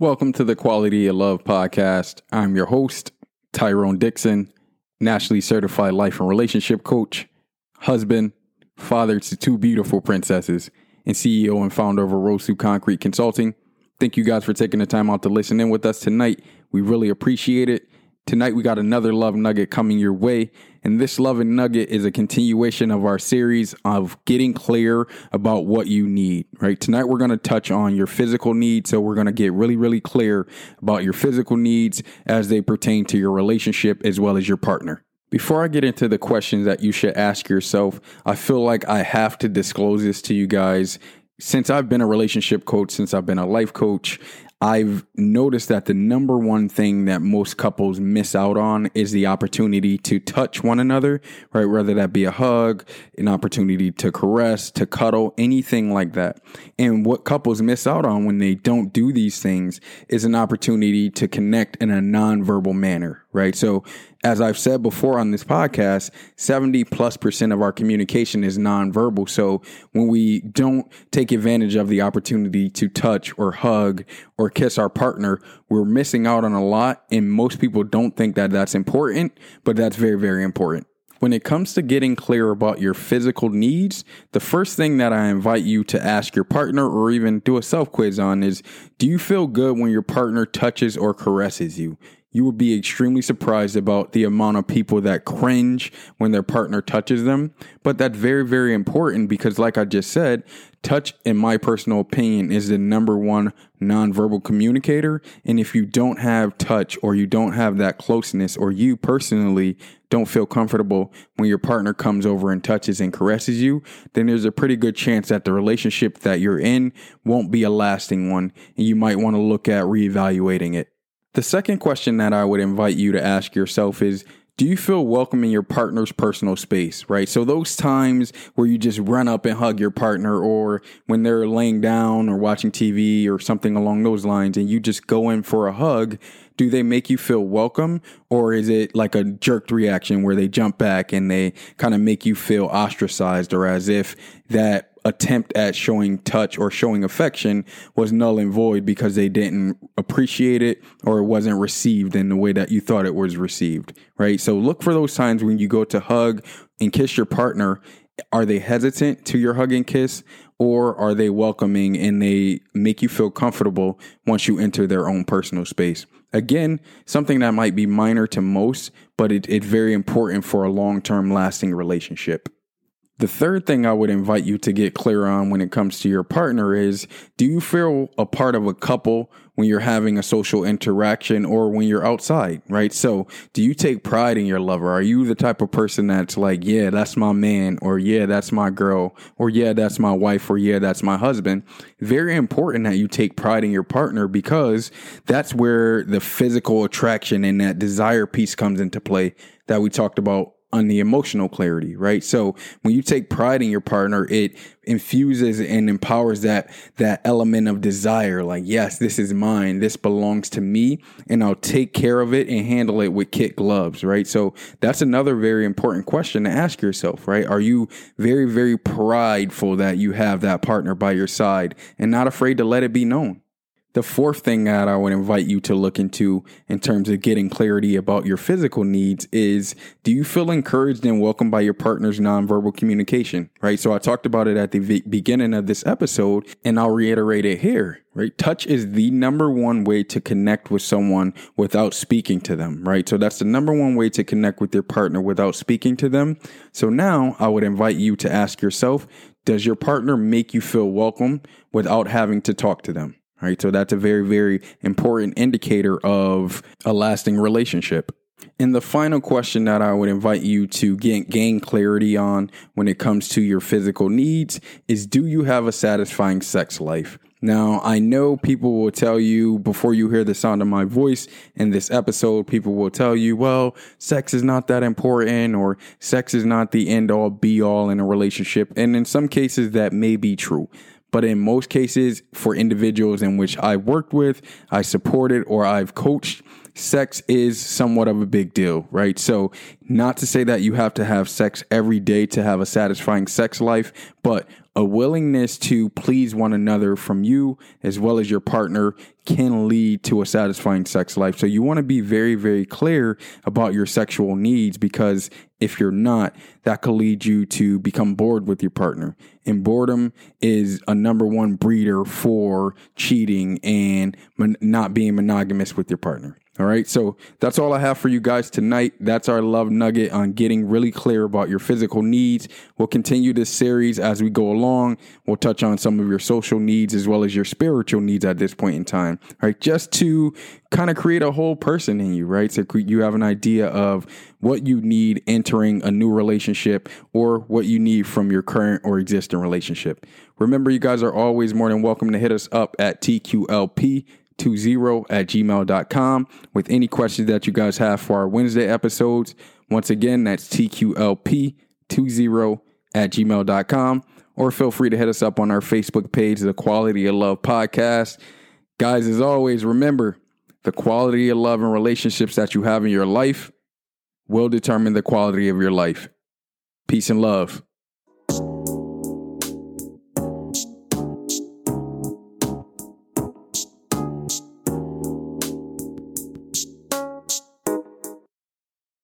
Welcome to the Quality of Love podcast. I'm your host, Tyrone Dixon, nationally certified life and relationship coach, husband, father to two beautiful princesses, and CEO and founder of Orosu Concrete Consulting. Thank you guys for taking the time out to listen in with us tonight. We really appreciate it. Tonight, we got another love nugget coming your way. And this love and nugget is a continuation of our series of getting clear about what you need, right? Tonight, we're going to touch on your physical needs. So, we're going to get really, really clear about your physical needs as they pertain to your relationship as well as your partner. Before I get into the questions that you should ask yourself, I feel like I have to disclose this to you guys. Since I've been a relationship coach, since I've been a life coach, I've noticed that the number one thing that most couples miss out on is the opportunity to touch one another, right? Whether that be a hug, an opportunity to caress, to cuddle, anything like that. And what couples miss out on when they don't do these things is an opportunity to connect in a nonverbal manner, right? So as I've said before on this podcast, 70 plus percent of our communication is nonverbal. So when we don't take advantage of the opportunity to touch or hug or kiss our partner, we're missing out on a lot. And most people don't think that that's important, but that's very, very important. When it comes to getting clear about your physical needs, the first thing that I invite you to ask your partner or even do a self quiz on is Do you feel good when your partner touches or caresses you? You would be extremely surprised about the amount of people that cringe when their partner touches them. But that's very, very important because, like I just said, touch, in my personal opinion, is the number one nonverbal communicator. And if you don't have touch or you don't have that closeness, or you personally don't feel comfortable when your partner comes over and touches and caresses you, then there's a pretty good chance that the relationship that you're in won't be a lasting one. And you might want to look at reevaluating it. The second question that I would invite you to ask yourself is do you feel welcome in your partner's personal space, right? So those times where you just run up and hug your partner or when they're laying down or watching TV or something along those lines and you just go in for a hug, do they make you feel welcome or is it like a jerked reaction where they jump back and they kind of make you feel ostracized or as if that attempt at showing touch or showing affection was null and void because they didn't appreciate it or it wasn't received in the way that you thought it was received, right? So look for those signs when you go to hug and kiss your partner. Are they hesitant to your hug and kiss or are they welcoming and they make you feel comfortable once you enter their own personal space? Again, something that might be minor to most, but it, it's very important for a long term lasting relationship. The third thing I would invite you to get clear on when it comes to your partner is do you feel a part of a couple when you're having a social interaction or when you're outside, right? So, do you take pride in your lover? Are you the type of person that's like, yeah, that's my man, or yeah, that's my girl, or yeah, that's my wife, or yeah, that's my husband? Very important that you take pride in your partner because that's where the physical attraction and that desire piece comes into play that we talked about on the emotional clarity, right? So when you take pride in your partner, it infuses and empowers that that element of desire. Like yes this is mine. This belongs to me and I'll take care of it and handle it with kit gloves right? So that's another very important question to ask yourself right? Are you very very prideful that you have that partner by your side and not afraid to let it be known the fourth thing that I would invite you to look into in terms of getting clarity about your physical needs is do you feel encouraged and welcomed by your partner's nonverbal communication? Right. So I talked about it at the v- beginning of this episode and I'll reiterate it here. Right. Touch is the number one way to connect with someone without speaking to them. Right. So that's the number one way to connect with your partner without speaking to them. So now I would invite you to ask yourself, does your partner make you feel welcome without having to talk to them? Right? So that's a very, very important indicator of a lasting relationship. And the final question that I would invite you to gain, gain clarity on when it comes to your physical needs is do you have a satisfying sex life? Now, I know people will tell you before you hear the sound of my voice in this episode, people will tell you, well, sex is not that important or sex is not the end all be all in a relationship. And in some cases, that may be true. But in most cases, for individuals in which I've worked with, I supported, or I've coached, sex is somewhat of a big deal, right? So, not to say that you have to have sex every day to have a satisfying sex life, but a willingness to please one another from you as well as your partner can lead to a satisfying sex life. So you want to be very, very clear about your sexual needs because if you're not, that could lead you to become bored with your partner. And boredom is a number one breeder for cheating and mon- not being monogamous with your partner. All right. So that's all I have for you guys tonight. That's our love nugget on getting really clear about your physical needs. We'll continue this series as we go along. We'll touch on some of your social needs as well as your spiritual needs at this point in time. All right. Just to kind of create a whole person in you, right? So you have an idea of what you need entering a new relationship or what you need from your current or existing relationship. Remember, you guys are always more than welcome to hit us up at TQLP 20 at gmail.com with any questions that you guys have for our Wednesday episodes. Once again, that's TQLP20 at gmail.com. Or feel free to hit us up on our Facebook page, The Quality of Love Podcast. Guys, as always, remember the quality of love and relationships that you have in your life will determine the quality of your life. Peace and love.